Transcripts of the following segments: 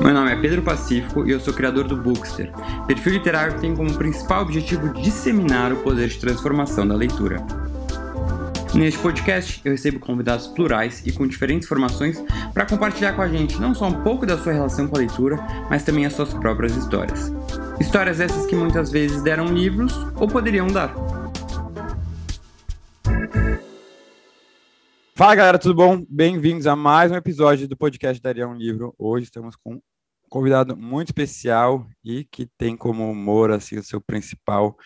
Meu nome é Pedro Pacífico e eu sou criador do Bookster, perfil literário tem como principal objetivo disseminar o poder de transformação da leitura. Neste podcast, eu recebo convidados plurais e com diferentes formações para compartilhar com a gente não só um pouco da sua relação com a leitura, mas também as suas próprias histórias. Histórias essas que muitas vezes deram livros ou poderiam dar. Fala galera, tudo bom? Bem-vindos a mais um episódio do podcast Daria um Livro. Hoje estamos com um convidado muito especial e que tem como humor assim, o seu principal,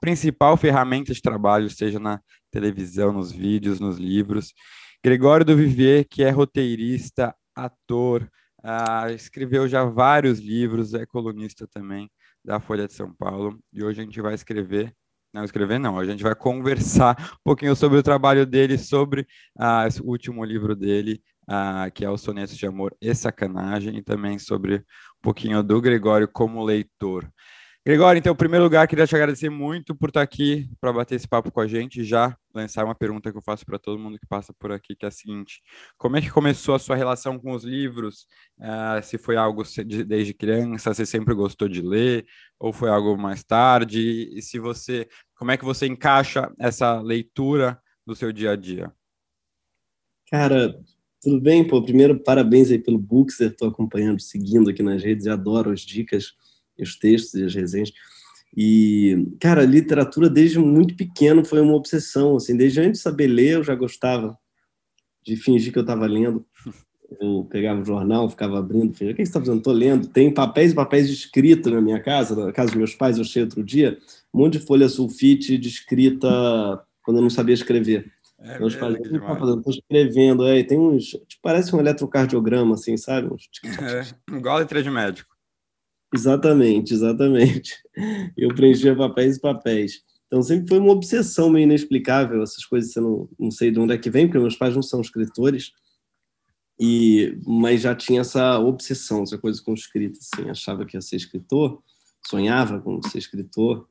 principal ferramenta de trabalho, seja na televisão, nos vídeos, nos livros. Gregório do Vivier, que é roteirista, ator, uh, escreveu já vários livros, é colunista também da Folha de São Paulo e hoje a gente vai escrever não escrever, não. A gente vai conversar um pouquinho sobre o trabalho dele, sobre ah, o último livro dele, ah, que é o Sonetos de Amor e Sacanagem, e também sobre um pouquinho do Gregório como leitor. Gregório, então, em primeiro lugar, queria te agradecer muito por estar aqui para bater esse papo com a gente já lançar uma pergunta que eu faço para todo mundo que passa por aqui, que é a seguinte: como é que começou a sua relação com os livros? Uh, se foi algo desde criança, você sempre gostou de ler, ou foi algo mais tarde? E se você, como é que você encaixa essa leitura no seu dia a dia? Cara, tudo bem? Pô, primeiro, parabéns aí pelo Bookster, estou acompanhando, seguindo aqui nas redes, adoro as dicas os textos e as resenhas. E, cara, literatura desde muito pequeno foi uma obsessão, assim, desde antes de saber ler eu já gostava de fingir que eu estava lendo. Eu pegava o jornal, ficava abrindo, fingia, o que você está fazendo? Estou lendo. Tem papéis e papéis de escrita na minha casa, na casa dos meus pais, eu achei outro dia, um monte de folha sulfite de escrita quando eu não sabia escrever. É, é, tá fazendo? Estou escrevendo, é, tem uns, tipo, parece um eletrocardiograma, assim, sabe? Uns... É, igual a letra de médico. Exatamente, exatamente. Eu preenchia papéis e papéis. Então sempre foi uma obsessão meio inexplicável, essas coisas você não, não sei de onde é que vem, porque meus pais não são escritores, e mas já tinha essa obsessão, essa coisa com escrita, assim, achava que ia ser escritor, sonhava com ser escritor,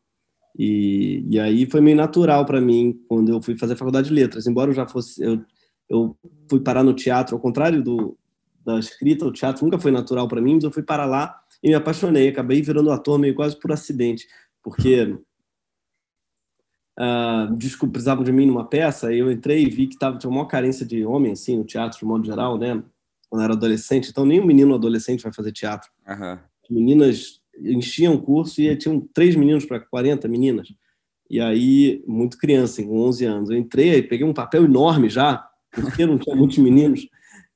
e, e aí foi meio natural para mim quando eu fui fazer faculdade de letras, embora eu já fosse, eu, eu fui parar no teatro, ao contrário do, da escrita, o teatro nunca foi natural para mim, mas eu fui para lá e me apaixonei. Acabei virando ator meio quase por acidente, porque uh, desculpa, precisavam de mim numa peça, eu entrei e vi que tava, tinha uma carência de homem, assim, no teatro, de modo geral, né? Quando eu era adolescente. Então, nem um menino adolescente vai fazer teatro. Uhum. Meninas enchiam o curso e tinham três meninos para 40 meninas. E aí, muito criança, com 11 anos. Eu entrei, peguei um papel enorme já, porque não tinha muitos meninos.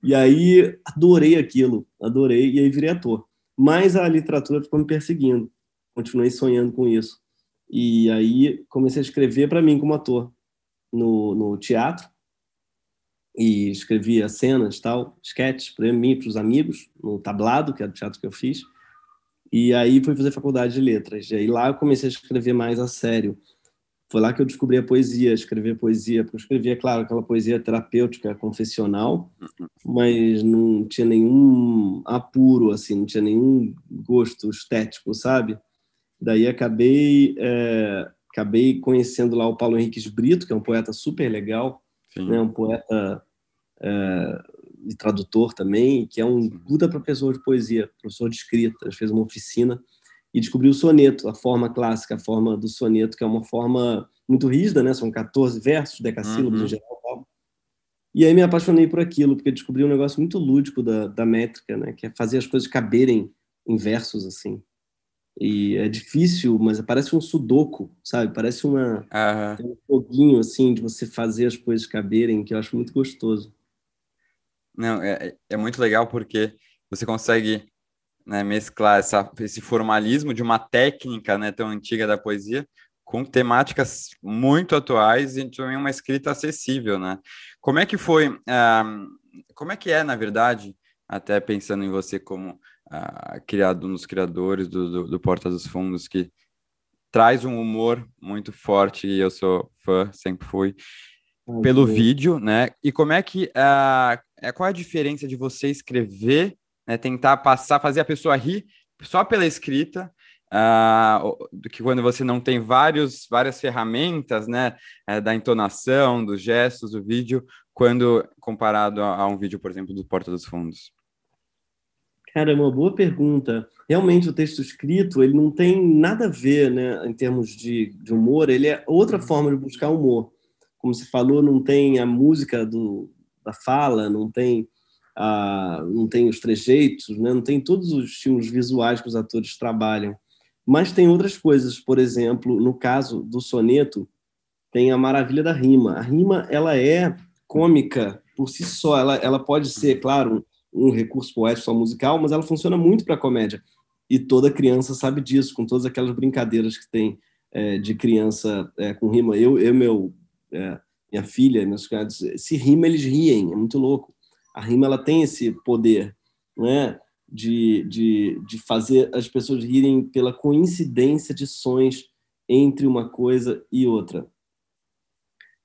E aí, adorei aquilo, adorei, e aí virei ator mas a literatura ficou me perseguindo. Continuei sonhando com isso. E aí comecei a escrever para mim como ator no, no teatro e escrevia cenas, tal, sketches para mim, para os amigos, no tablado, que era o teatro que eu fiz. E aí fui fazer faculdade de letras. E aí lá eu comecei a escrever mais a sério. Foi lá que eu descobri a poesia, escrever poesia, porque eu escrevia, claro, aquela poesia terapêutica, confessional, mas não tinha nenhum apuro, assim, não tinha nenhum gosto estético, sabe? Daí acabei, é, acabei conhecendo lá o Paulo Henrique Brito, que é um poeta super legal, né? um poeta é, e tradutor também, que é um puta professor de poesia, professor de escrita, fez uma oficina e descobri o soneto, a forma clássica, a forma do soneto, que é uma forma muito rígida, né? São 14 versos, decassílabos uhum. em geral. E aí me apaixonei por aquilo, porque descobri um negócio muito lúdico da, da métrica, né? Que é fazer as coisas caberem em versos, assim. E é difícil, mas parece um sudoku, sabe? Parece uma, uhum. um foguinho, assim, de você fazer as coisas caberem, que eu acho muito gostoso. Não, é, é muito legal porque você consegue né, mesclar essa, esse formalismo de uma técnica né, tão antiga da poesia com temáticas muito atuais e também uma escrita acessível, né? Como é que foi, uh, como é que é, na verdade, até pensando em você como uh, criado, um dos criadores do, do, do, Porta dos Fundos, que traz um humor muito forte, e eu sou fã, sempre fui, pelo vídeo, né? E como é que, uh, qual é a diferença de você escrever né, tentar passar, fazer a pessoa rir só pela escrita, uh, do que quando você não tem vários, várias ferramentas, né, é, da entonação, dos gestos, do vídeo, quando comparado a, a, um vídeo, por exemplo, do Porta dos Fundos. Cara, é uma boa pergunta. Realmente, o texto escrito, ele não tem nada a ver, né, em termos de, de humor, ele é outra forma de buscar humor. Como se falou, não tem a música do, da fala, não tem, a, não tem os trejeitos, né, não tem todos os estímulos visuais que os atores trabalham. Mas tem outras coisas, por exemplo, no caso do soneto, tem a maravilha da rima. A rima, ela é cômica por si só, ela, ela pode ser, claro, um recurso poético só musical, mas ela funciona muito para a comédia. E toda criança sabe disso, com todas aquelas brincadeiras que tem é, de criança é, com rima. Eu, eu meu, é, minha filha, meus criados, se rima, eles riem, é muito louco. A rima ela tem esse poder, não é? De, de, de fazer as pessoas rirem pela coincidência de sons entre uma coisa e outra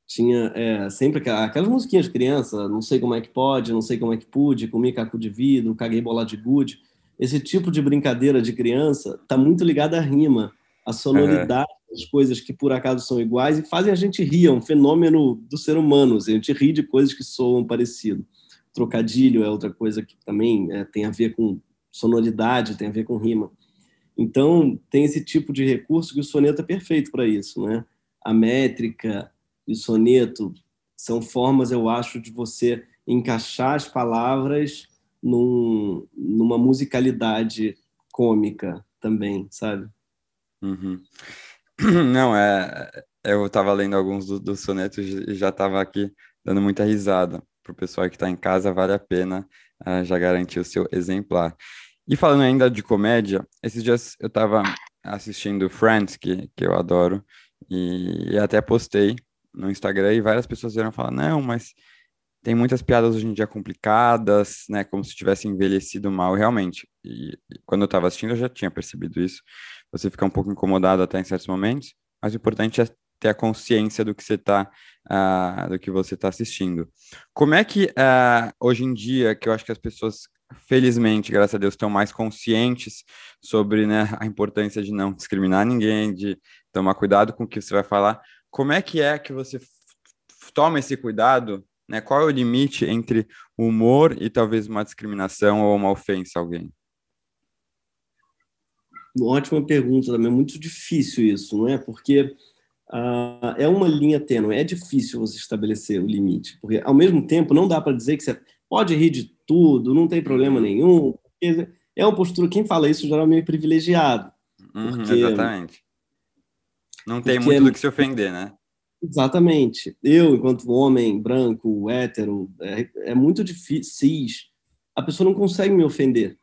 tinha é, sempre aquelas musiquinhas de criança, não sei como é que pode, não sei como é que pude, comi caco de vidro, caguei bola de gude. Esse tipo de brincadeira de criança está muito ligada à rima, à sonoridade é. Das coisas que por acaso são iguais e fazem a gente rir, é um fenômeno do ser humano, assim, a gente ri de coisas que soam parecido. Trocadilho é outra coisa que também é, tem a ver com sonoridade, tem a ver com rima. Então, tem esse tipo de recurso que o soneto é perfeito para isso, né? A métrica, e soneto são formas, eu acho, de você encaixar as palavras num, numa musicalidade cômica também, sabe? Uhum. Não, é. Eu estava lendo alguns dos do sonetos e já estava aqui dando muita risada. Para o pessoal que está em casa, vale a pena uh, já garantir o seu exemplar. E falando ainda de comédia, esses dias eu estava assistindo Friends, que, que eu adoro, e, e até postei no Instagram e várias pessoas vieram falar, não, mas tem muitas piadas hoje em dia complicadas, né, como se tivesse envelhecido mal, realmente. E, e quando eu estava assistindo, eu já tinha percebido isso. Você fica um pouco incomodado até em certos momentos, mas o importante é ter a consciência do que você está uh, do que você está assistindo. Como é que uh, hoje em dia, que eu acho que as pessoas felizmente, graças a Deus, estão mais conscientes sobre né, a importância de não discriminar ninguém, de tomar cuidado com o que você vai falar. Como é que é que você toma esse cuidado? Né? Qual é o limite entre humor e talvez uma discriminação ou uma ofensa a alguém? Ótima pergunta também. É muito difícil isso, não é? Porque uh, é uma linha tênue. É difícil você estabelecer o limite. Porque, ao mesmo tempo, não dá para dizer que você pode rir de tudo, não tem problema nenhum. É uma postura, quem fala isso geralmente é privilegiado. Uhum, exatamente. Não tem Porque muito do que se ofender, né? Exatamente. Eu, enquanto homem branco, hétero, é, é muito difícil. A pessoa não consegue me ofender.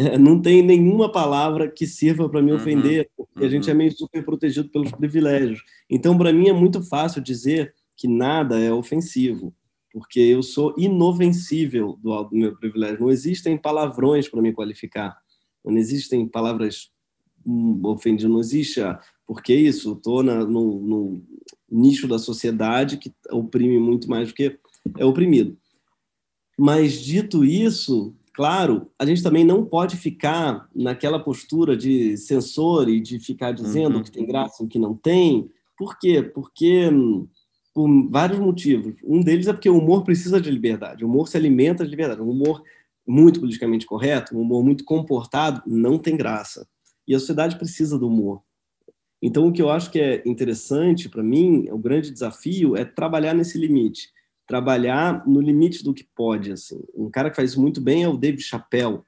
É, não tem nenhuma palavra que sirva para me uhum, ofender, porque uhum. a gente é meio super protegido pelos privilégios. Então, para mim, é muito fácil dizer que nada é ofensivo, porque eu sou inofensível do, do meu privilégio. Não existem palavrões para me qualificar. Não existem palavras hum, ofendidas. Não existe a porque isso, estou no, no, nicho da sociedade que oprime muito mais do que é oprimido. Mas, dito isso, claro, a gente também não pode ficar naquela postura de censor e de ficar dizendo uhum. que tem graça e que não tem. Por quê? Porque por vários motivos. Um deles é porque o humor precisa de liberdade. O humor se alimenta de liberdade. Um humor muito politicamente correto, um humor muito comportado, não tem graça. E a sociedade precisa do humor. Então, o que eu acho que é interessante para mim, o grande desafio é trabalhar nesse limite, trabalhar no limite do que pode. Assim. Um cara que faz isso muito bem é o David Chappelle,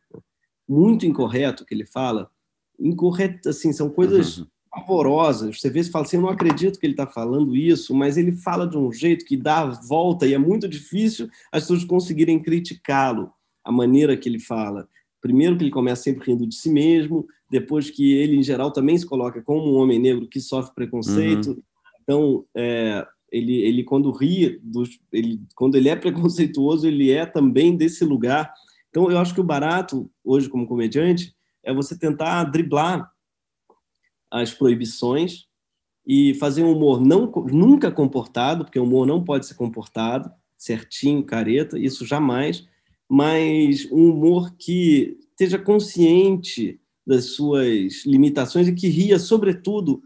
muito incorreto que ele fala, incorreto, assim, são coisas uhum. pavorosas. Você vê e fala assim, eu não acredito que ele está falando isso, mas ele fala de um jeito que dá a volta e é muito difícil as pessoas conseguirem criticá-lo, a maneira que ele fala. Primeiro que ele começa sempre rindo de si mesmo, depois que ele, em geral, também se coloca como um homem negro que sofre preconceito. Uhum. Então, é, ele, ele, quando ri, dos, ele, quando ele é preconceituoso, ele é também desse lugar. Então, eu acho que o barato, hoje, como comediante, é você tentar driblar as proibições e fazer um humor não, nunca comportado, porque o humor não pode ser comportado, certinho, careta, isso jamais, mas um humor que esteja consciente das suas limitações e que ria, sobretudo,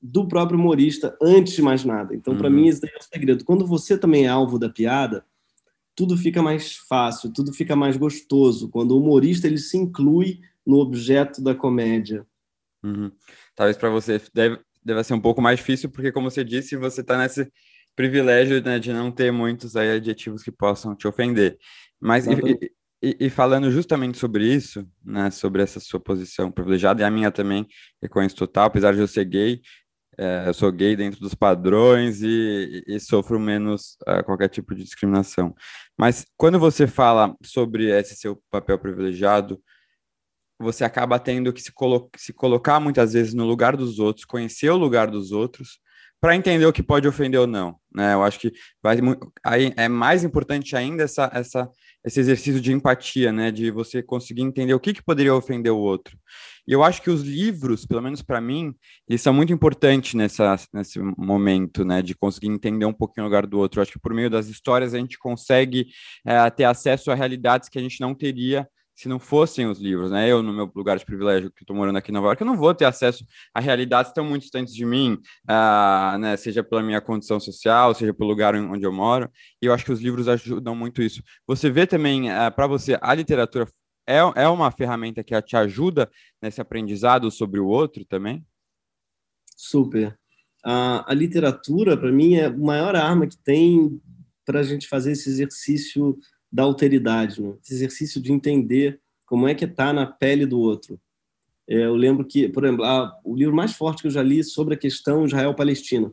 do próprio humorista antes de mais nada. Então, para uhum. mim, esse é o segredo. Quando você também é alvo da piada, tudo fica mais fácil, tudo fica mais gostoso quando o humorista ele se inclui no objeto da comédia. Uhum. Talvez para você deve, deve ser um pouco mais difícil, porque, como você disse, você está nesse privilégio né, de não ter muitos aí, adjetivos que possam te ofender. Mas, e, e, e, falando justamente sobre isso, né, sobre essa sua posição privilegiada, e a minha também, reconheço total, apesar de eu ser gay, é, sou gay dentro dos padrões e, e sofro menos uh, qualquer tipo de discriminação. Mas quando você fala sobre esse seu papel privilegiado, você acaba tendo que se, colo se colocar muitas vezes no lugar dos outros, conhecer o lugar dos outros, para entender o que pode ofender ou não. Né? Eu acho que vai, aí é mais importante ainda essa, essa, esse exercício de empatia, né? de você conseguir entender o que, que poderia ofender o outro. E eu acho que os livros, pelo menos para mim, eles são muito importantes nessa, nesse momento, né, de conseguir entender um pouquinho o lugar do outro. Eu acho que por meio das histórias a gente consegue é, ter acesso a realidades que a gente não teria se não fossem os livros, né? Eu, no meu lugar de privilégio, que estou morando aqui em Nova York, eu não vou ter acesso a realidades tão muito distantes de mim, uh, né? Seja pela minha condição social, seja pelo lugar onde eu moro. E eu acho que os livros ajudam muito isso. Você vê também, uh, para você, a literatura é, é uma ferramenta que te ajuda nesse aprendizado sobre o outro também? Super. A literatura, para mim, é a maior arma que tem para a gente fazer esse exercício da alteridade, né? esse exercício de entender como é que está na pele do outro. É, eu lembro que, por exemplo, a, o livro mais forte que eu já li sobre a questão Israel-Palestina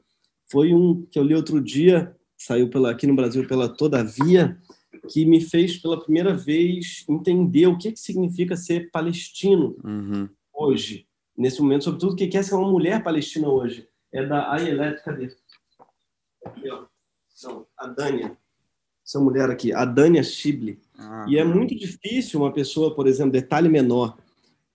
foi um que eu li outro dia, saiu pela, aqui no Brasil pela Todavia, que me fez pela primeira vez entender o que, que significa ser palestino uhum. hoje, nesse momento, sobretudo o que é ser uma mulher palestina hoje. É da Ayelet, cadê? Aqui, ó. Não, a Dânia essa mulher aqui, a Dania Schible. Ah, e é muito difícil uma pessoa, por exemplo, detalhe menor,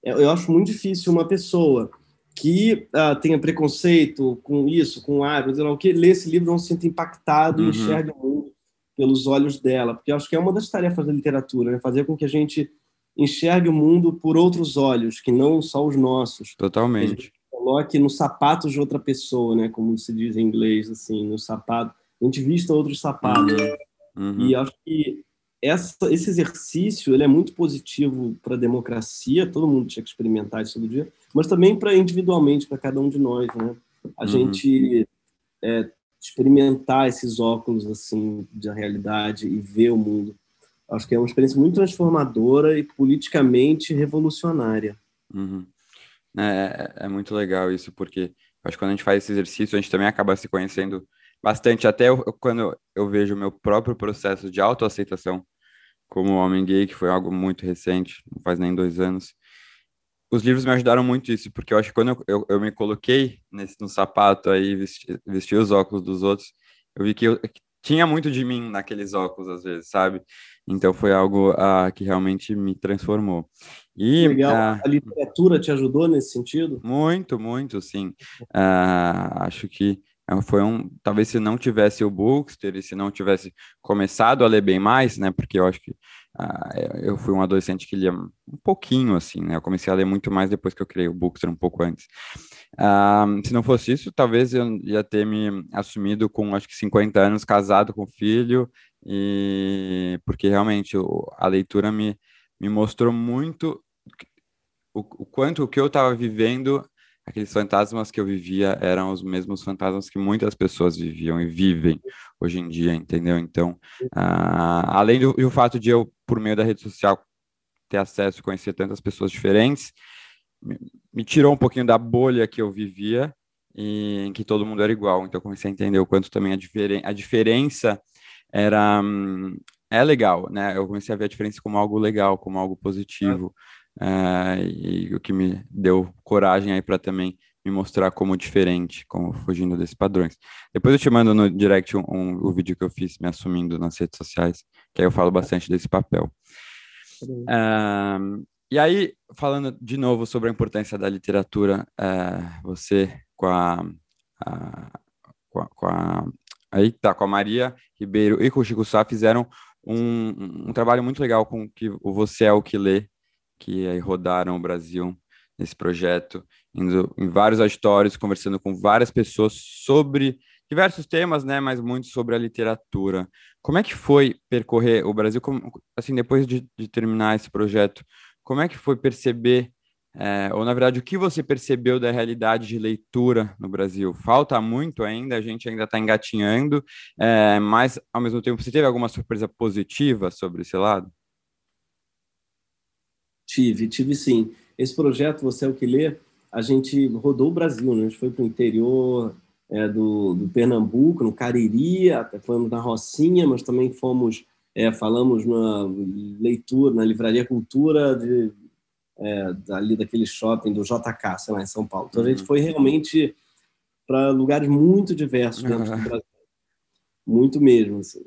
é, eu acho muito difícil uma pessoa que ah, tenha preconceito com isso, com árvores, o que lê esse livro não se sinta impactado uhum. e enxergue o mundo pelos olhos dela, porque eu acho que é uma das tarefas da literatura, né? fazer com que a gente enxergue o mundo por outros olhos, que não só os nossos. Totalmente. Coloque nos sapatos de outra pessoa, né? Como se diz em inglês, assim, no sapato. A gente vista outros sapatos. Uhum. Uhum. E acho que essa, esse exercício ele é muito positivo para a democracia, todo mundo tinha que experimentar isso todo dia, mas também para individualmente, para cada um de nós, né? A uhum. gente é, experimentar esses óculos assim da realidade e ver o mundo. Acho que é uma experiência muito transformadora e politicamente revolucionária. Uhum. É, é, é muito legal isso, porque acho que quando a gente faz esse exercício, a gente também acaba se conhecendo bastante, até eu, quando eu vejo o meu próprio processo de autoaceitação como homem gay, que foi algo muito recente, não faz nem dois anos, os livros me ajudaram muito isso, porque eu acho que quando eu, eu, eu me coloquei nesse, no sapato aí, vesti, vesti os óculos dos outros, eu vi que, eu, que tinha muito de mim naqueles óculos, às vezes, sabe? Então foi algo uh, que realmente me transformou. E, Legal. Uh, a literatura te ajudou nesse sentido? Muito, muito, sim. Uh, acho que foi um, talvez se não tivesse o Bookster e se não tivesse começado a ler bem mais, né, porque eu acho que ah, eu fui um adolescente que lia um pouquinho, assim, né, eu comecei a ler muito mais depois que eu criei o Bookster, um pouco antes. Ah, se não fosse isso, talvez eu ia ter me assumido com, acho que 50 anos, casado com filho, e porque realmente a leitura me, me mostrou muito o, o quanto o que eu estava vivendo aqueles fantasmas que eu vivia eram os mesmos fantasmas que muitas pessoas viviam e vivem hoje em dia, entendeu? Então, uh, além do, do, fato de eu, por meio da rede social, ter acesso, conhecer tantas pessoas diferentes, me, me tirou um pouquinho da bolha que eu vivia e em que todo mundo era igual. Então, eu comecei a entender o quanto também a, diferen a diferença era hum, é legal, né? Eu comecei a ver a diferença como algo legal, como algo positivo. Uh, e o que me deu coragem aí para também me mostrar como diferente, como fugindo desses padrões. Depois eu te mando no direct um, um, o vídeo que eu fiz me assumindo nas redes sociais, que aí eu falo bastante desse papel. Uh, e aí, falando de novo sobre a importância da literatura, uh, você com a, a, com a, com a aí tá, com a Maria Ribeiro e com o Chico Sá fizeram um, um trabalho muito legal com que o Você é o que lê, que aí rodaram o Brasil nesse projeto, indo em vários auditórios, conversando com várias pessoas sobre diversos temas, né, mas muito sobre a literatura. Como é que foi percorrer o Brasil, como, assim, depois de, de terminar esse projeto, como é que foi perceber é, ou, na verdade, o que você percebeu da realidade de leitura no Brasil? Falta muito ainda, a gente ainda está engatinhando, é, mas, ao mesmo tempo, você teve alguma surpresa positiva sobre esse lado? Tive, tive sim. Esse projeto, Você é o que lê, a gente rodou o Brasil, né? a gente foi para o interior é, do, do, Pernambuco, no Cariri, até fomos na Rocinha, mas também fomos, é, falamos na leitura, na Livraria Cultura de é, ali daquele shopping do JK, sei lá, em São Paulo. Então a gente uhum. foi realmente para lugares muito diversos dentro do Brasil. Muito mesmo. Assim.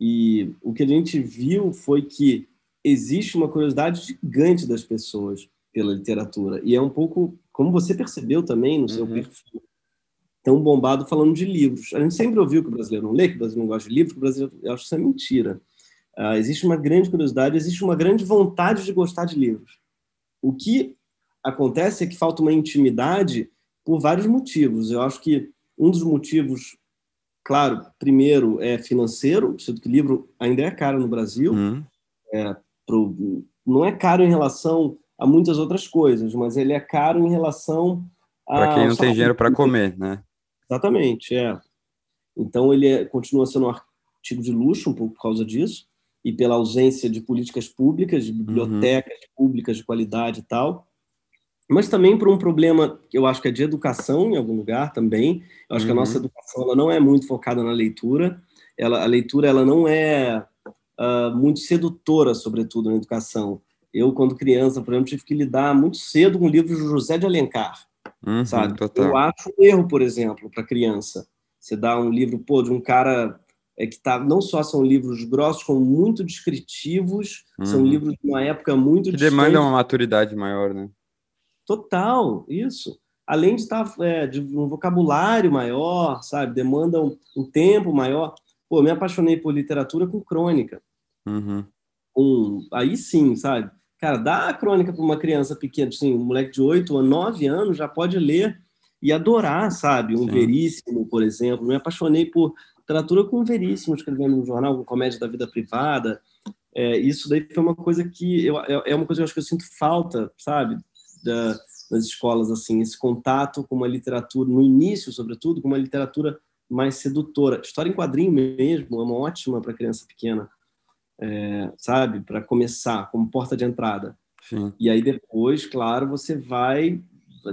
E o que a gente viu foi que existe uma curiosidade gigante das pessoas pela literatura. E é um pouco, como você percebeu também no seu uhum. perfil, tão bombado falando de livros. A gente sempre ouviu que o brasileiro não lê, que o brasileiro não gosta de livros, que o brasileiro... Eu acho que isso é mentira. Uh, existe uma grande curiosidade, existe uma grande vontade de gostar de livros. O que acontece é que falta uma intimidade por vários motivos. Eu acho que um dos motivos, claro, primeiro é financeiro, sendo que livro ainda é caro no Brasil. Uhum. É, pro, não é caro em relação a muitas outras coisas, mas ele é caro em relação a. Para quem não tem dinheiro para comer, né? Exatamente, é. Então ele é, continua sendo um artigo de luxo um pouco por causa disso e pela ausência de políticas públicas, de uhum. bibliotecas uhum. públicas de qualidade e tal, mas também por um problema que eu acho que é de educação em algum lugar também. Eu acho uhum. que a nossa uhum. educação ela não é muito focada na leitura. Ela, a leitura ela não é uh, muito sedutora, sobretudo na educação. Eu, quando criança, por exemplo, tive que lidar muito cedo com o livro de José de Alencar, uhum, sabe? Total. Eu acho um erro, por exemplo, para criança. Você dá um livro pô, de um cara é que tá, não só são livros grossos, como muito descritivos, uhum. são livros de uma época muito que demandam uma maturidade maior, né? Total, isso. Além de estar é, de um vocabulário maior, sabe, demandam um tempo maior. Pô, me apaixonei por literatura com crônica. Uhum. Um, aí sim, sabe? Cara, dá a crônica para uma criança pequena, assim, um moleque de 8 ou 9 anos já pode ler e adorar, sabe? Um Sim. Veríssimo, por exemplo. Me apaixonei por literatura com Veríssimo, escrevendo no jornal, com Comédia da Vida Privada. É, isso daí foi uma coisa que eu, é, é uma coisa que eu acho que eu sinto falta, sabe, da, nas escolas assim, esse contato com uma literatura no início, sobretudo, com uma literatura mais sedutora. História em quadrinho mesmo é uma ótima para criança pequena, é, sabe, para começar como porta de entrada. Sim. E aí depois, claro, você vai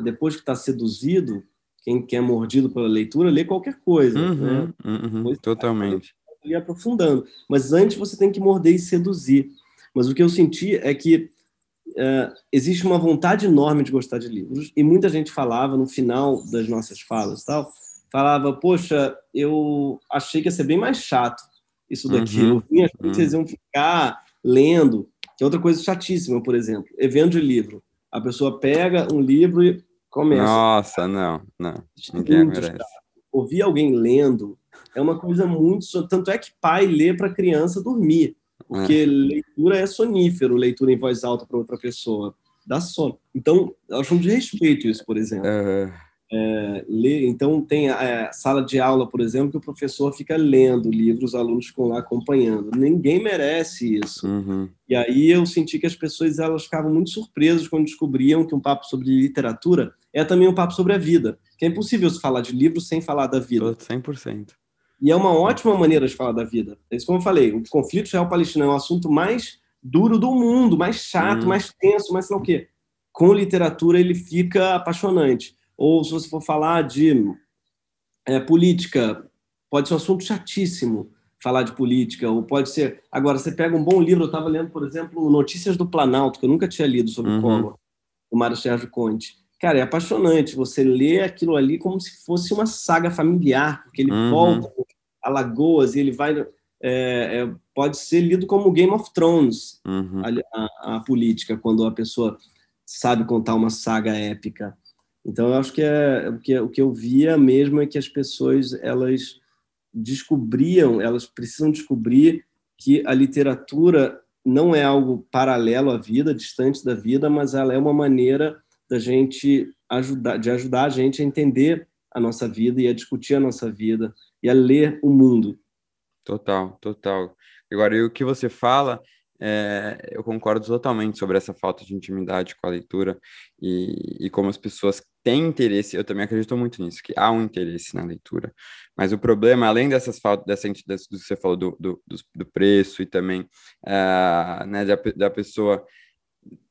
depois que está seduzido, quem quer mordido pela leitura, lê qualquer coisa. Uhum, né? uhum, totalmente. E aprofundando. Mas antes você tem que morder e seduzir. Mas o que eu senti é que uh, existe uma vontade enorme de gostar de livros, e muita gente falava no final das nossas falas tal, falava, poxa, eu achei que ia ser bem mais chato isso daqui. Uhum, eu vinha, uhum. vocês iam ficar lendo, que é outra coisa chatíssima, por exemplo, evento de livro. A pessoa pega um livro e Começa. Nossa, não, não. Ninguém merece. Ouvir alguém lendo é uma coisa muito. Tanto é que pai lê para criança dormir. Porque é. leitura é sonífero, leitura em voz alta para outra pessoa. Dá sono. Então, eu acho um desrespeito isso, por exemplo. Uhum é. Então, tem a, é, sala de aula, por exemplo, que o professor fica lendo livros, os alunos ficam lá acompanhando. Ninguém merece isso. Uhum. E aí eu senti que as pessoas elas ficavam muito surpresas quando descobriam que um papo sobre literatura é também um papo sobre a vida. Que é impossível se falar de livro sem falar da vida. 100%. E é uma ótima maneira de falar da vida. É isso como eu falei, o conflito israel-palestino é o assunto mais duro do mundo, mais chato, uhum. mais tenso, mais sei lá o quê. Com literatura ele fica apaixonante ou se você for falar de é, política, pode ser um assunto chatíssimo falar de política, ou pode ser. Agora, você pega um bom livro, eu estava lendo, por exemplo, Notícias do Planalto, que eu nunca tinha lido sobre uhum. o Collor, do Mário Sérgio Conte. Cara, é apaixonante. Você lê aquilo ali como se fosse uma saga familiar, porque ele uhum. volta a Lagoas e ele vai. É, é, pode ser lido como Game of Thrones, uhum. a, a, a, política, quando a pessoa sabe contar uma saga épica. Então, eu acho que, é, o, que, o que eu via mesmo é que as pessoas elas descobriam, elas precisam descobrir que a literatura não é algo paralelo à vida, distante da vida, mas ela é uma maneira da gente ajudar, de ajudar a gente a entender a nossa vida e a discutir a nossa vida e a ler o mundo. Total, total. Agora, e o que você fala, é, eu concordo totalmente sobre essa falta de intimidade com a leitura e, e como as pessoas têm interesse, eu também acredito muito nisso, que há um interesse na leitura. Mas o problema, além dessas faltas, dessa, do que você falou do, do, do preço e também uh, né, da, da pessoa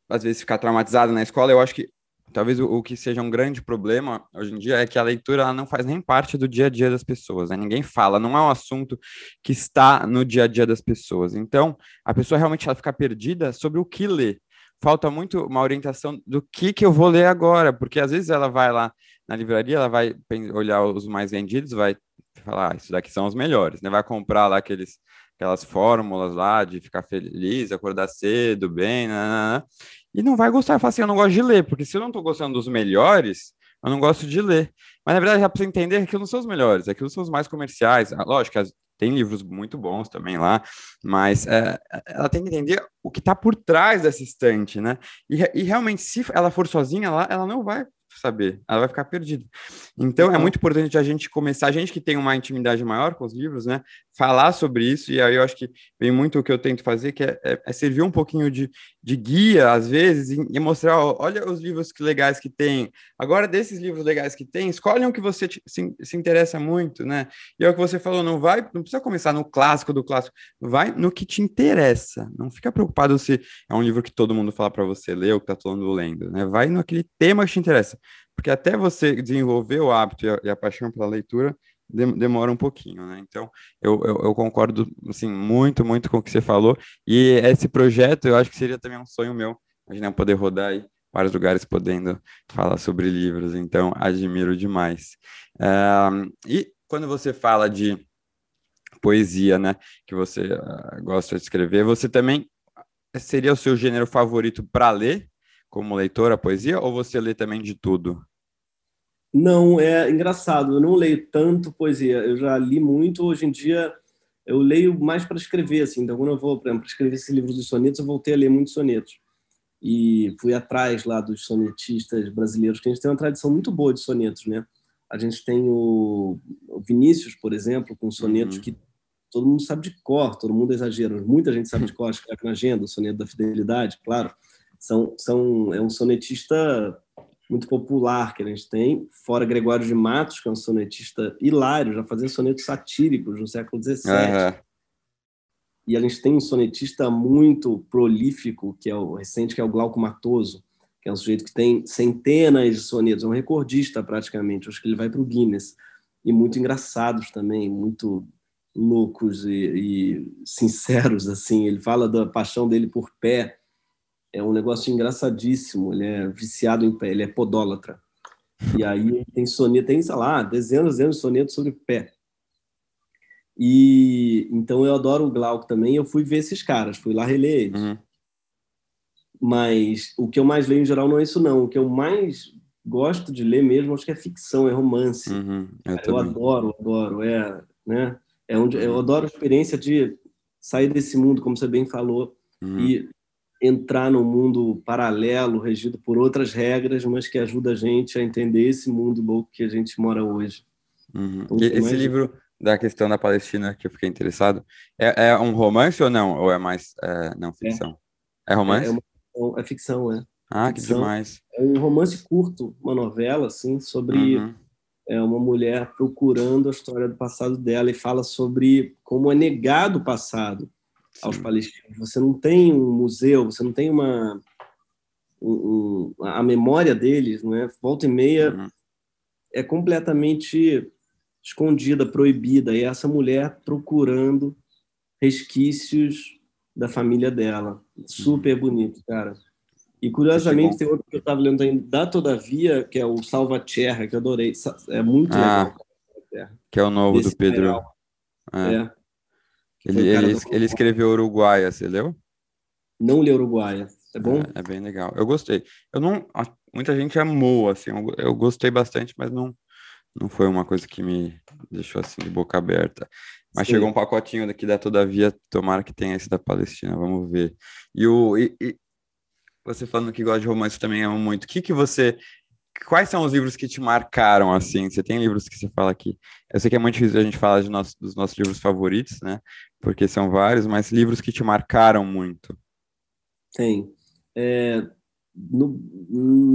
às vezes ficar traumatizada na escola, eu acho que talvez o, o, que seja um grande problema hoje em dia é que a leitura ela não faz nem parte do dia a dia das pessoas, né? ninguém fala, não é um assunto que está no dia a dia das pessoas. Então, a pessoa realmente ela fica perdida sobre o que ler. Falta muito uma orientação do que que eu vou ler agora, porque às vezes ela vai lá na livraria, ela vai olhar os mais vendidos, vai falar, ah, isso daqui são os melhores, né? Vai comprar lá aqueles aquelas fórmulas lá de ficar feliz, acordar cedo, bem, né? e não vai gostar. Fala assim, eu não gosto de ler, porque se eu não estou gostando dos melhores, eu não gosto de ler. Mas na verdade, já para entender que aquilo não são os melhores, aquilo são os mais comerciais. Ah, lógico, tem livros muito bons também lá, mas é, ela tem que entender o que está por trás dessa estante, né? E, e, realmente, se ela for sozinha lá, ela não vai saber, ela vai ficar perdida. Então, é uhum. muito importante a gente começar, a gente que tem uma intimidade maior com os livros, né, falar sobre isso, e aí eu acho que vem muito o que eu tento fazer, que é, é, é servir um pouquinho de, de guia, às vezes, e, e, mostrar, ó, olha os livros que legais que tem, agora desses livros legais que tem, escolhe um que você te, se, se interessa muito, né, e é o que você falou, não vai, não precisa começar no clássico do clássico, vai no que te interessa, não fica preocupado se é um livro que todo mundo fala para você ler ou que tá todo mundo lendo, né, vai no aquele tema que te interessa, porque até você desenvolver o hábito e a, e a paixão pela leitura, demora um pouquinho, né? Então, eu, eu, eu, concordo, assim, muito, muito com o que você falou, e esse projeto, eu acho que seria também um sonho meu, imaginar poder rodar aí vários lugares podendo falar sobre livros, então, admiro demais. E quando você fala de poesia, né, que você uh, gosta de escrever, você também seria o seu gênero favorito para ler, como leitor, a poesia, ou você lê também de tudo? Não, é engraçado, eu não leio tanto poesia, eu já li muito, hoje em dia eu leio mais para escrever, assim, então quando eu vou, por exemplo, escrever esse livro dos sonetos, eu voltei a ler muitos sonetos. E fui atrás lá dos sonetistas brasileiros, que a gente tem uma tradição muito boa de sonetos, né? A gente tem o, Vinícius, por exemplo, com sonetos uhum. que todo mundo sabe de cor, todo mundo exagera, muita gente sabe de cor, escreve na agenda, o soneto da fidelidade, claro. São, são, é um sonetista muito popular que a gente tem, fora Gregório de Matos, que é um sonetista hilário, já fazia sonetos satíricos no século XVII. Uhum. E a gente tem um sonetista muito prolífico, que é o recente, que é o Glauco Matoso, que é um sujeito que tem centenas de sonetos, é um recordista praticamente, acho que ele vai para o Guinness. E muito engraçados também, muito loucos e, e sinceros, assim. Ele fala da paixão dele por pé, é um negócio engraçadíssimo. Ele é viciado em pé, ele é podólatra. E aí tem soneto, tem, sei lá, dezenas, dezenas de sonetos sobre pé. E então eu adoro o Glauco também. Eu fui ver esses caras, fui lá reler eles. Uhum. Mas o que eu mais leio em geral não é isso, não. O que eu mais gosto de ler mesmo, acho que é ficção, é romance. Uhum, eu, eu adoro, adoro. É, né? é onde eu adoro a experiência de sair desse mundo, como você bem falou, uhum. e entrar num mundo paralelo, regido por outras regras, mas que ajuda a gente a entender esse mundo louco que a gente mora hoje. Uhum. Então, esse mais... livro da questão da Palestina que eu fiquei interessado, é, é um romance ou não? Ou é mais é, não ficção? É, é romance? É, uma, é, ficção, é. Ah, ficção. que demais. É um romance curto, uma novela, assim, sobre uhum. é, uma mulher procurando a história do passado dela e fala sobre como é negado o passado aos palestinos. Você não tem um museu, você não tem uma um, um, a memória deles, não é? Volta e meia uhum. é completamente escondida, proibida. E essa mulher procurando resquícios da família dela. Super uhum. bonito, cara. E curiosamente tem outro que eu estava lendo ainda, da Todavia, que é o Salvatierra, que eu adorei. É muito ah, legal. Que é o novo Desse do Pedro. É. é. Ele, ele, ele escreveu Uruguaia, você leu? Não li Uruguaia. É bom? É, é, bem legal. Eu gostei. Eu não. Muita gente amou, assim. Eu, eu, gostei bastante, mas não, não foi uma coisa que me deixou assim de boca aberta. Mas Sim. chegou um pacotinho daqui da Todavia, tomara que tenha esse da Palestina, vamos ver. E o. E, e você falando que gosta de romance também ama muito. O que, que você quais são os livros que te marcaram, assim? Você tem livros que você fala aqui? Eu sei que é muito difícil a gente falar nosso, dos nossos livros favoritos, né? Porque são vários, mas livros que te marcaram muito. Tem. É, no,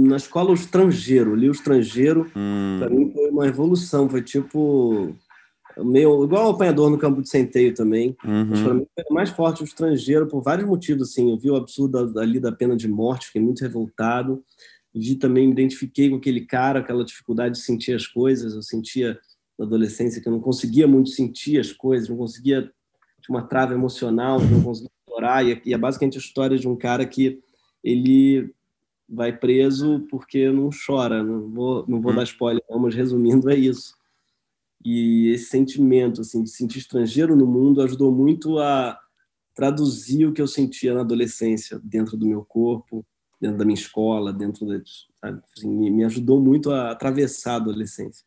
na escola, o estrangeiro. Li o estrangeiro, hum. para mim foi uma evolução. Foi tipo meio igual o apanhador no campo de centeio também. Uhum. Mas para mim foi mais forte o estrangeiro por vários motivos. Assim, eu vi o absurdo ali da pena de morte, fiquei muito revoltado. Vi também, me identifiquei com aquele cara, aquela dificuldade de sentir as coisas. Eu sentia na adolescência que eu não conseguia muito sentir as coisas, não conseguia tinha uma trava emocional, não conseguia explorar. E, e é basicamente a história de um cara que ele vai preso porque não chora. Não vou, não vou hum. dar spoiler, não, mas resumindo, é isso. E esse sentimento assim, de sentir estrangeiro no mundo ajudou muito a traduzir o que eu sentia na adolescência, dentro do meu corpo, dentro da minha escola, dentro de, assim, me ajudou muito a atravessar a adolescência.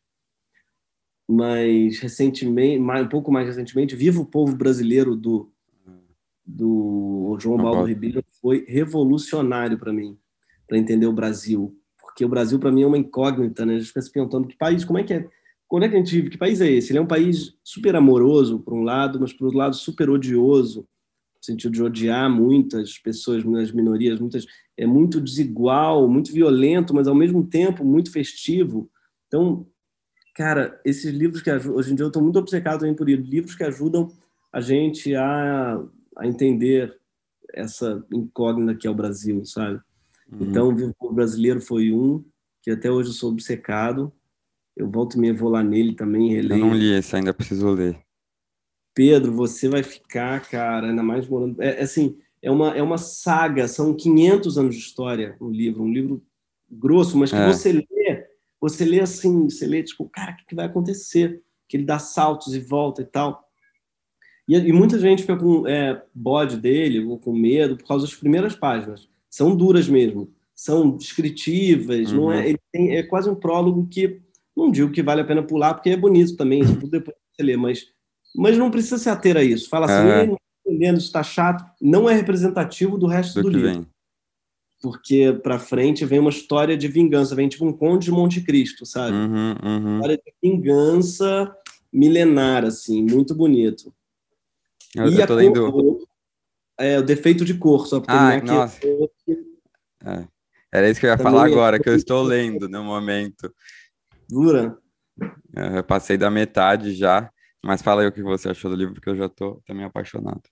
Mas recentemente, um pouco mais recentemente, Viva o Povo Brasileiro do do João Baldo Ribeiro foi revolucionário para mim, para entender o Brasil, porque o Brasil para mim é uma incógnita, né? A gente fica se perguntando que país, como é que é quando é que a gente vive? Que país é esse? Ele é um país super amoroso, por um lado, mas por outro lado super odioso, sentido de odiar muitas pessoas, muitas minorias, muitas é muito desigual, muito violento, mas ao mesmo tempo muito festivo. Então, cara, esses livros que ajudam, hoje em dia eu estou muito obcecado também por isso, livros que ajudam a gente a, a entender essa incógnita que é o Brasil, sabe? Uhum. Então, o Vivo Brasileiro foi um que até hoje eu sou obcecado eu volto e meia vou lá nele também, releio. Eu não li esse, ainda preciso ler. Pedro, você vai ficar, cara, ainda mais morando... É, é, assim, é uma, é uma saga, são 500 anos de história um livro, um livro grosso, mas que é. você lê, você lê assim, você lê tipo, cara, o que, que vai acontecer? Que ele dá saltos e volta e tal. E, e muita gente fica com é, bode dele, ou com medo, por causa das primeiras páginas. São duras mesmo, são descritivas, uhum. não é, ele tem, é quase um prólogo que não digo que vale a pena pular, porque é bonito também, depois você lê, mas, mas não precisa se ater a isso. Fala assim, é. não entendendo, isso está chato, não é representativo do resto do, do livro. Vem. Porque para frente vem uma história de vingança, vem tipo um conde de Monte Cristo, sabe? Uhum, uhum. História de vingança milenar, assim, muito bonito. Eu, e eu tô lendo... Cor, é, o defeito de cor, só porque ah, nossa. É. Era isso que eu ia Também falar é agora, é... que eu estou lendo no momento. Dura? É, eu passei da metade já, mas fala aí o que você achou do livro, porque eu já estou também apaixonado.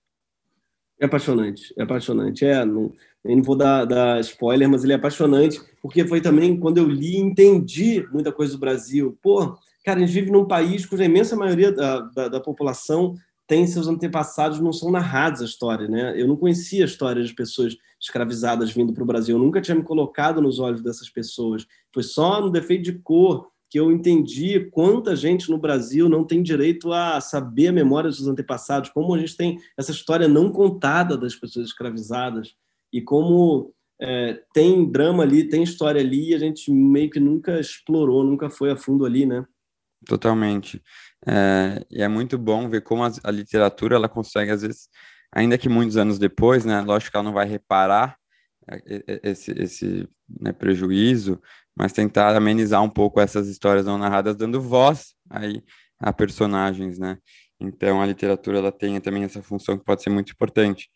É apaixonante, é apaixonante. É, não, eu não vou dar, dar, spoiler, mas ele é apaixonante, porque foi também quando eu li entendi muita coisa do Brasil. Pô, cara, a gente vive num país cuja imensa maioria da, da, da população tem seus antepassados, não são narrados a história, né? Eu não conhecia a história de pessoas escravizadas vindo para o Brasil, eu nunca tinha me colocado nos olhos dessas pessoas. Foi só no defeito de cor que eu entendi quanta gente no Brasil não tem direito a saber a memória dos antepassados, como a gente tem essa história não contada das pessoas escravizadas e como é, tem drama ali, tem história ali e a gente meio que nunca explorou, nunca foi a fundo ali, né? Totalmente. É, e é muito bom ver como a, a literatura ela consegue, às vezes, ainda que muitos anos depois, né? Lógico que ela não vai reparar é, esse, esse né, prejuízo, mas tentar amenizar um pouco essas histórias não narradas, dando voz aí a personagens, né? Então a literatura ela tem também essa função que pode ser muito importante.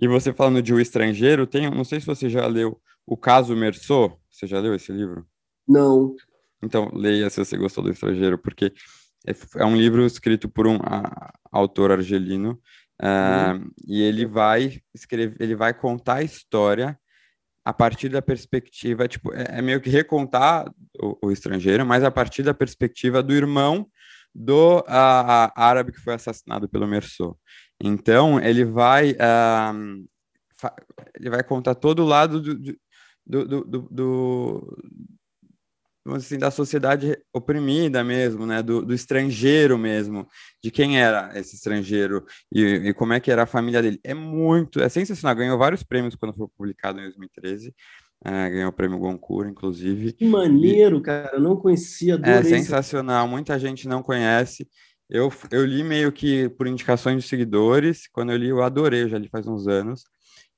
E você falando de O Estrangeiro, tem, não sei se você já leu O Caso Merceau, você já leu esse livro? Não. Então leia se você gostou do Estrangeiro, porque é, é um livro escrito por um a, autor argelino uh, e ele vai escrever, ele vai contar a história a partir da perspectiva, tipo, é, é meio que recontar o, o, estrangeiro, mas a partir da perspectiva do irmão do a, a árabe que foi assassinado pelo Merceau. Então, ele vai, uh, ele vai contar todo o lado do, do, do, do, assim, da sociedade oprimida mesmo, né, do, do, estrangeiro mesmo, de quem era esse estrangeiro e, e, como é que era a família dele. É muito, é sensacional, ganhou vários prêmios quando foi publicado em 2013, é, ganhou o prêmio Goncourt, inclusive. Que maneiro, e, cara, eu não conhecia. É sensacional, muita gente não conhece. Eu, eu li meio que por indicações de seguidores, quando eu li eu adorei, eu já li faz uns anos,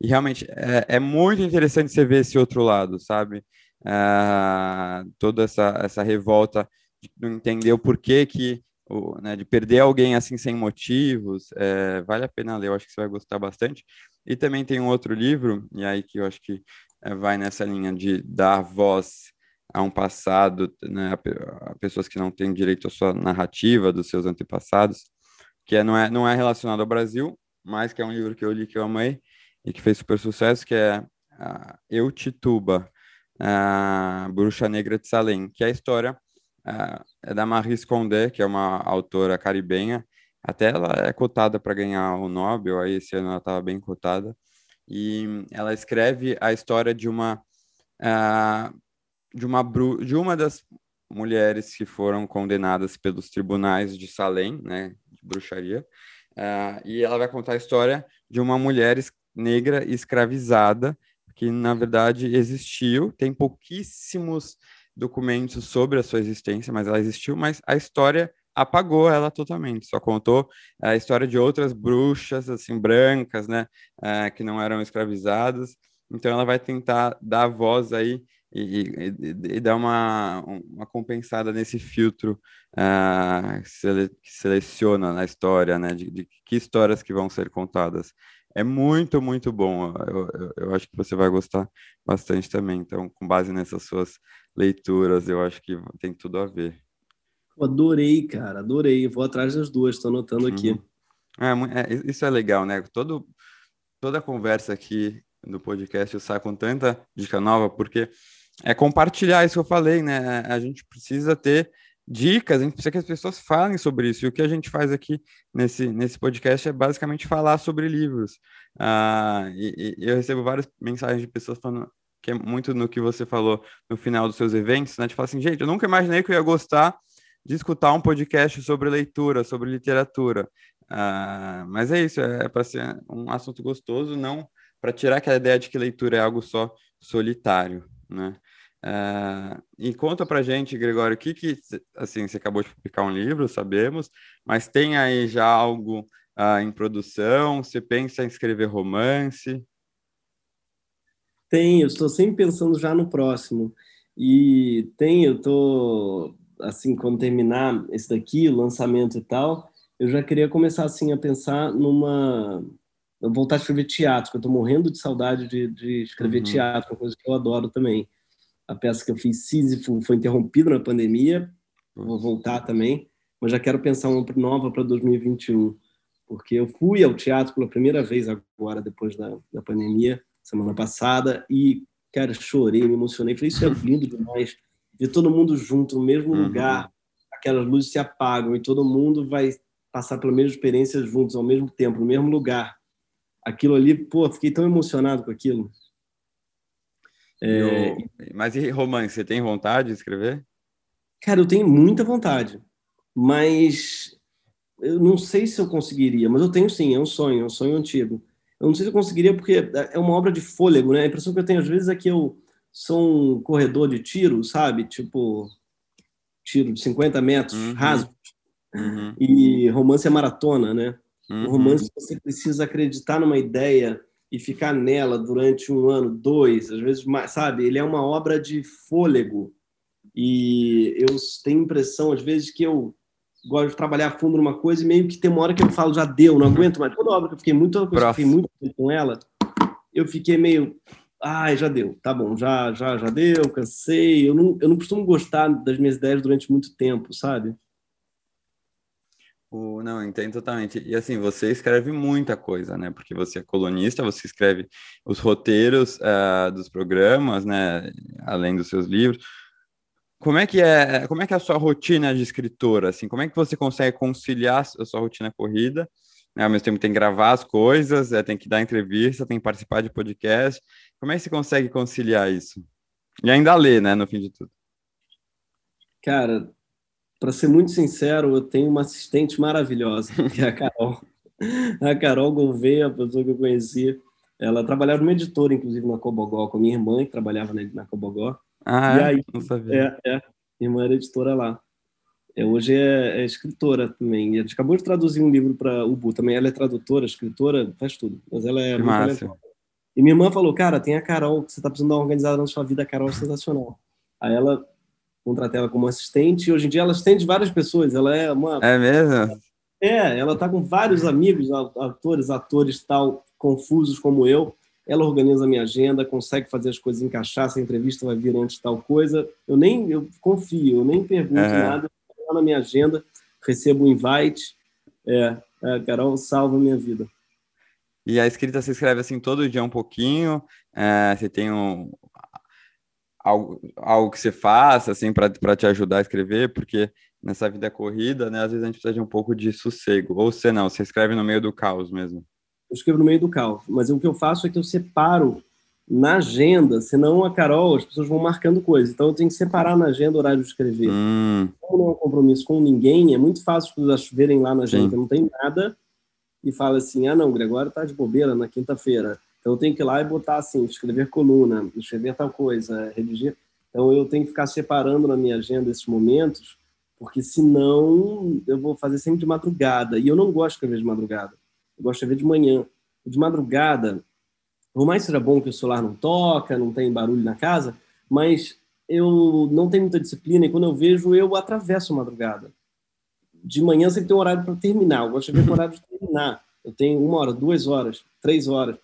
e realmente é, é muito interessante você ver esse outro lado, sabe? Uh, toda essa, essa revolta de não entender o porquê que o, né, de perder alguém assim sem motivos, é, vale a pena ler, eu acho que você vai gostar bastante. E também tem um outro livro, e aí que eu acho que é, vai nessa linha de dar voz a um passado, né, a, pessoas que não têm direito à sua narrativa dos seus antepassados, que é, não, é, não é relacionado ao Brasil, mas que é um livro que eu li que eu amei e que fez super sucesso, que é uh, Eu Tituba, a Bruxa Negra de Salem, que é a história é da Marie Condé, que é uma autora caribenha, até ela é cotada para ganhar o Nobel, aí esse ano ela estava bem cotada, e ela escreve a história de uma de uma de uma das mulheres que foram condenadas pelos tribunais de Salem, né, de bruxaria, Uh, e ela vai contar a história de uma mulher negra escravizada, que na verdade existiu, tem pouquíssimos documentos sobre a sua existência, mas ela existiu, mas a história apagou ela totalmente, só contou a história de outras bruxas, assim, brancas, né, uh, que não eram escravizadas, então ela vai tentar dar voz aí e, e, e dar uma, uma compensada nesse filtro uh, que, sele, que, seleciona na história, né, de, de, que histórias que vão ser contadas. É muito, muito bom. Eu, eu, eu, acho que você vai gostar bastante também. Então, com base nessas suas leituras, eu acho que tem tudo a ver. adorei, cara, adorei. vou atrás das duas, estou anotando aqui. Uhum. É, é, isso é legal, né? Todo, toda a conversa aqui do podcast eu saio com tanta dica nova, porque é compartilhar isso que eu falei, né? A gente precisa ter dicas, a gente precisa que as pessoas falem sobre isso. E o que a gente faz aqui nesse, nesse podcast é basicamente falar sobre livros. Ah, e, e, eu recebo várias mensagens de pessoas falando que é muito no que você falou no final dos seus eventos, né? Falar assim, gente, eu nunca imaginei que eu ia gostar de escutar um podcast sobre leitura, sobre literatura. Ah, mas é isso, é, é para ser um assunto gostoso, não para tirar aquela ideia de que leitura é algo só solitário, né? Uh, e conta pra gente, Gregório, o que que, assim, você acabou de publicar um livro, sabemos, mas tem aí já algo uh, em produção? Você pensa em escrever romance? Tem, eu estou sempre pensando já no próximo. E tem, eu estou, assim, quando terminar esse daqui, o lançamento e tal, eu já queria começar, assim, a pensar numa... Eu voltar a escrever teatro, porque eu estou morrendo de saudade de, de escrever uhum. teatro, uma coisa que eu adoro também a peça que eu fiz, Sísifo, foi interrompida na pandemia, vou voltar também, mas já quero pensar uma nova para 2021, porque eu fui ao teatro pela primeira vez agora, depois da, da pandemia, semana passada, e, cara, chorei, me emocionei, falei, isso é lindo demais, ver todo mundo junto, no mesmo uhum. lugar, aquelas luzes se apagam e todo mundo vai passar pela mesma experiência juntos, ao mesmo tempo, no mesmo lugar. Aquilo ali, pô, fiquei tão emocionado com aquilo. É... Eu... Mas e romance, você tem vontade de escrever? Cara, eu tenho muita vontade, mas eu não sei se eu conseguiria, mas eu tenho sim, é um sonho, é um sonho antigo. Eu não sei se eu conseguiria porque é uma obra de fôlego, né? A impressão que eu tenho às vezes é que eu sou um corredor de tiro, sabe? Tipo, tiro de 50 metros, uhum. raso. Uhum. E romance é maratona, né? Uhum. O romance você precisa acreditar numa ideia e ficar nela durante um ano, dois, às vezes mais, sabe? Ele é uma obra de fôlego. E eu tenho impressão, às vezes, que eu gosto de trabalhar a fundo numa coisa e meio que tem uma hora que eu falo, já deu, não aguento mais. Toda obra que eu fiquei muito, eu fiquei muito com ela, eu fiquei meio, ai, já deu, tá bom, já, já, já deu, cansei. Eu não, eu não costumo gostar das minhas ideias durante muito tempo, sabe? O, não, entendo totalmente. E assim, você escreve muita coisa, né? Porque você é colunista, você escreve os roteiros uh, dos programas, né? Além dos seus livros. Como é que é, como é que é a sua rotina de escritora, assim? Como é que você consegue conciliar a sua rotina corrida, né? Ao mesmo tempo tem que gravar as coisas, é, tem que dar entrevista, tem que participar de podcast. Como é que você consegue conciliar isso? E ainda ler, né, no fim de tudo. Cara, para ser muito sincero, eu tenho uma assistente maravilhosa, que é a Carol. A Carol Gouveia, a pessoa que eu conheci. Ela trabalhava numa editora, inclusive, na Cobogó, com a minha irmã, que trabalhava na Cobogó. Ah, e é? aí, não sabia. É, é. Minha irmã era editora lá. É, hoje é, é, escritora também. E a gente acabou de traduzir um livro para o Bu também. Ela é tradutora, escritora, faz tudo. Mas ela é que muito E minha irmã falou, cara, tem a Carol, que você tá precisando dar uma organizada na sua vida, a Carol é sensacional. Aí ela contratei ela como assistente e hoje em dia ela assistente várias pessoas. Ela é uma. É mesmo? É, ela tá com vários amigos, atores, atores tal, confusos como eu. Ela organiza a minha agenda, consegue fazer as coisas encaixar, se a entrevista vai vir antes tal coisa. Eu nem eu confio, eu nem pergunto uhum. nada. Lá na minha agenda, recebo um invite. É, a Carol salva a minha vida. E a escrita se escreve assim todo dia um pouquinho. É, você tem um, algo, algo que você faça assim para te ajudar a escrever, porque nessa vida corrida, né, às vezes a gente precisa de um pouco de sossego. Ou você não, você escreve no meio do caos mesmo. Eu escrevo no meio do caos, mas o que eu faço é que eu separo na agenda, senão a Carol, as pessoas vão marcando coisas. Então eu tenho que separar na agenda o horário de escrever. Hum. Como não é um compromisso com ninguém, é muito fácil as pessoas verem lá na agenda, Sim. não tem nada, e fala assim: ah, não, Gregório tá de bobeira na quinta-feira. Então eu tenho que ir lá e botar assim, escrever coluna, escrever tal coisa, redigir. Então eu tenho que ficar separando na minha agenda esses momentos, porque senão eu vou fazer sempre de madrugada. E eu não gosto de escrever de madrugada. Eu gosto de escrever de manhã. De madrugada, por mais que seja bom que o celular não toca, não tem barulho na casa, mas eu não tenho muita disciplina e quando eu vejo, eu atravesso a madrugada de manhã sempre tem um horário para terminar. Eu gosto de ver o horário de terminar. Eu tenho uma hora, duas horas, três horas.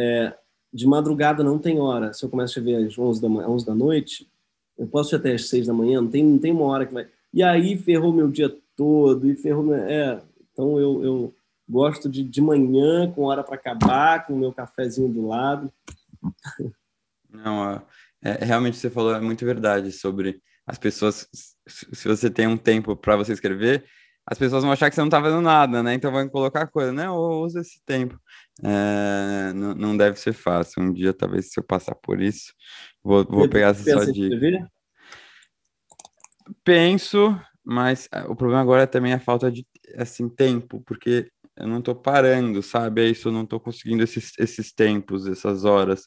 É, de madrugada não tem hora. Se eu começo a ver às 11 da, 11 da noite, eu posso ir até às 6 da manhã, não tem, não tem uma hora que vai. E aí ferrou meu dia todo, e ferrou. Meu... É, então eu, eu gosto de, de manhã, com hora para acabar, com o meu cafezinho do lado. Não, é, realmente você falou é muito verdade sobre as pessoas, se você tem um tempo para você escrever, as pessoas vão achar que você não está fazendo nada, né? Então vão colocar coisa, né? Ou usa esse tempo. É, não, não, deve ser fácil. Um dia, talvez, se eu passar por isso, vou, vou pegar essa sua dica. Penso, mas é, o problema agora é também a falta de assim tempo, porque eu não estou parando, sabe? É isso, eu não estou conseguindo esses, esses tempos, essas horas.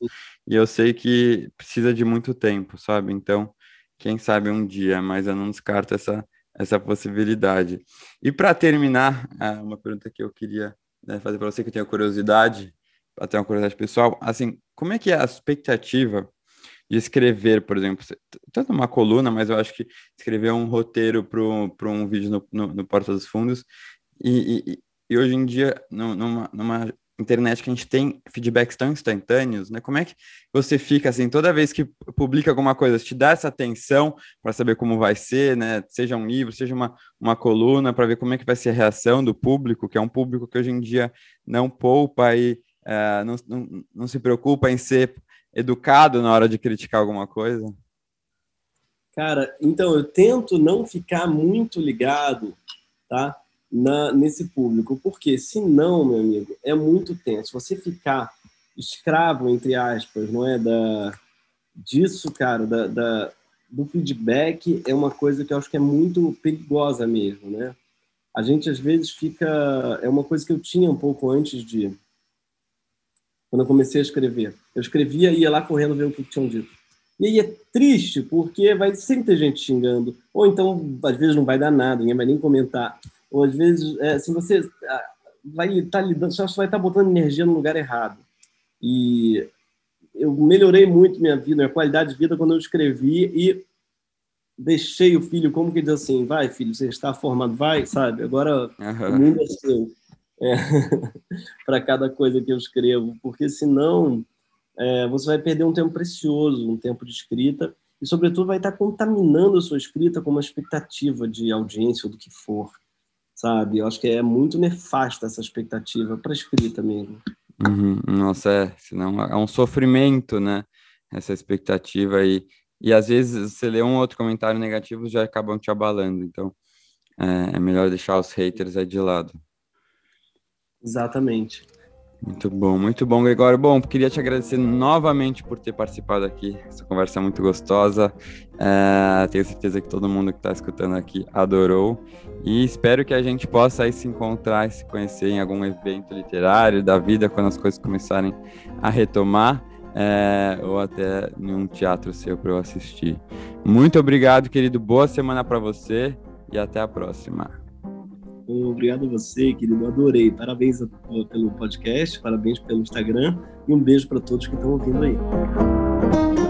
E eu sei que precisa de muito tempo, sabe? Então, quem sabe um dia, mas eu não descarto essa, essa possibilidade. E para terminar, ah, uma pergunta que eu queria né, fazer para você, que eu tenho curiosidade, até uma curiosidade pessoal, assim, como é que é a expectativa de escrever, por exemplo, tanto uma coluna, mas eu acho que escrever um roteiro para um vídeo no, no, no, Porta dos Fundos, e, e, e hoje em dia, numa, numa internet que a gente tem feedbacks tão instantâneos, né? Como é que você fica assim, toda vez que publica alguma coisa, te dá essa atenção para saber como vai ser, né? Seja um livro, seja uma, uma coluna, para ver como é que vai ser a reação do público, que é um público que hoje em dia não poupa e uh, não, não, não se preocupa em ser educado na hora de criticar alguma coisa? Cara, então eu tento não ficar muito ligado, tá? Na, nesse público, porque senão, meu amigo, é muito tenso. Você ficar escravo, entre aspas, não é? Da, disso, cara, da, da, do feedback é uma coisa que eu acho que é muito perigosa mesmo, né? A gente às vezes fica. É uma coisa que eu tinha um pouco antes de. Quando eu comecei a escrever. Eu escrevia e ia lá correndo ver o que tinham dito. E aí é triste, porque vai sempre ter gente xingando. Ou então, às vezes, não vai dar nada, ninguém vai nem comentar. Ou às vezes, é, se você ah, vai estar tá lidando, você vai estar tá botando energia no lugar errado. E eu melhorei muito minha vida, minha qualidade de vida quando eu escrevi e deixei o filho, como que diz assim, vai filho, você está formado, vai, sabe? Agora uhum. o mundo é seu. É, para cada coisa que eu escrevo, porque senão é, você vai perder um tempo precioso, um tempo de escrita, e sobretudo vai estar contaminando a sua escrita com uma expectativa de audiência ou do que for sabe? Eu acho que é muito nefasta essa expectativa para escrita mesmo. Uhum. Nossa, é, senão é um sofrimento, né? Essa expectativa aí. E, e às vezes você lê um outro comentário negativo já acabam te abalando. Então é, é melhor deixar os haters aí de lado. Exatamente. Muito bom, muito bom, Gregório. Bom, queria te agradecer novamente por ter participado aqui. Essa conversa é muito gostosa. É, tenho certeza que todo mundo que está escutando aqui adorou. E espero que a gente possa aí se encontrar e se conhecer em algum evento literário da vida, quando as coisas começarem a retomar. É, ou até em um teatro seu para eu assistir. Muito obrigado, querido. Boa semana para você e até a próxima. Obrigado a você, querido. Adorei. Parabéns pelo podcast, parabéns pelo Instagram e um beijo para todos que estão ouvindo aí.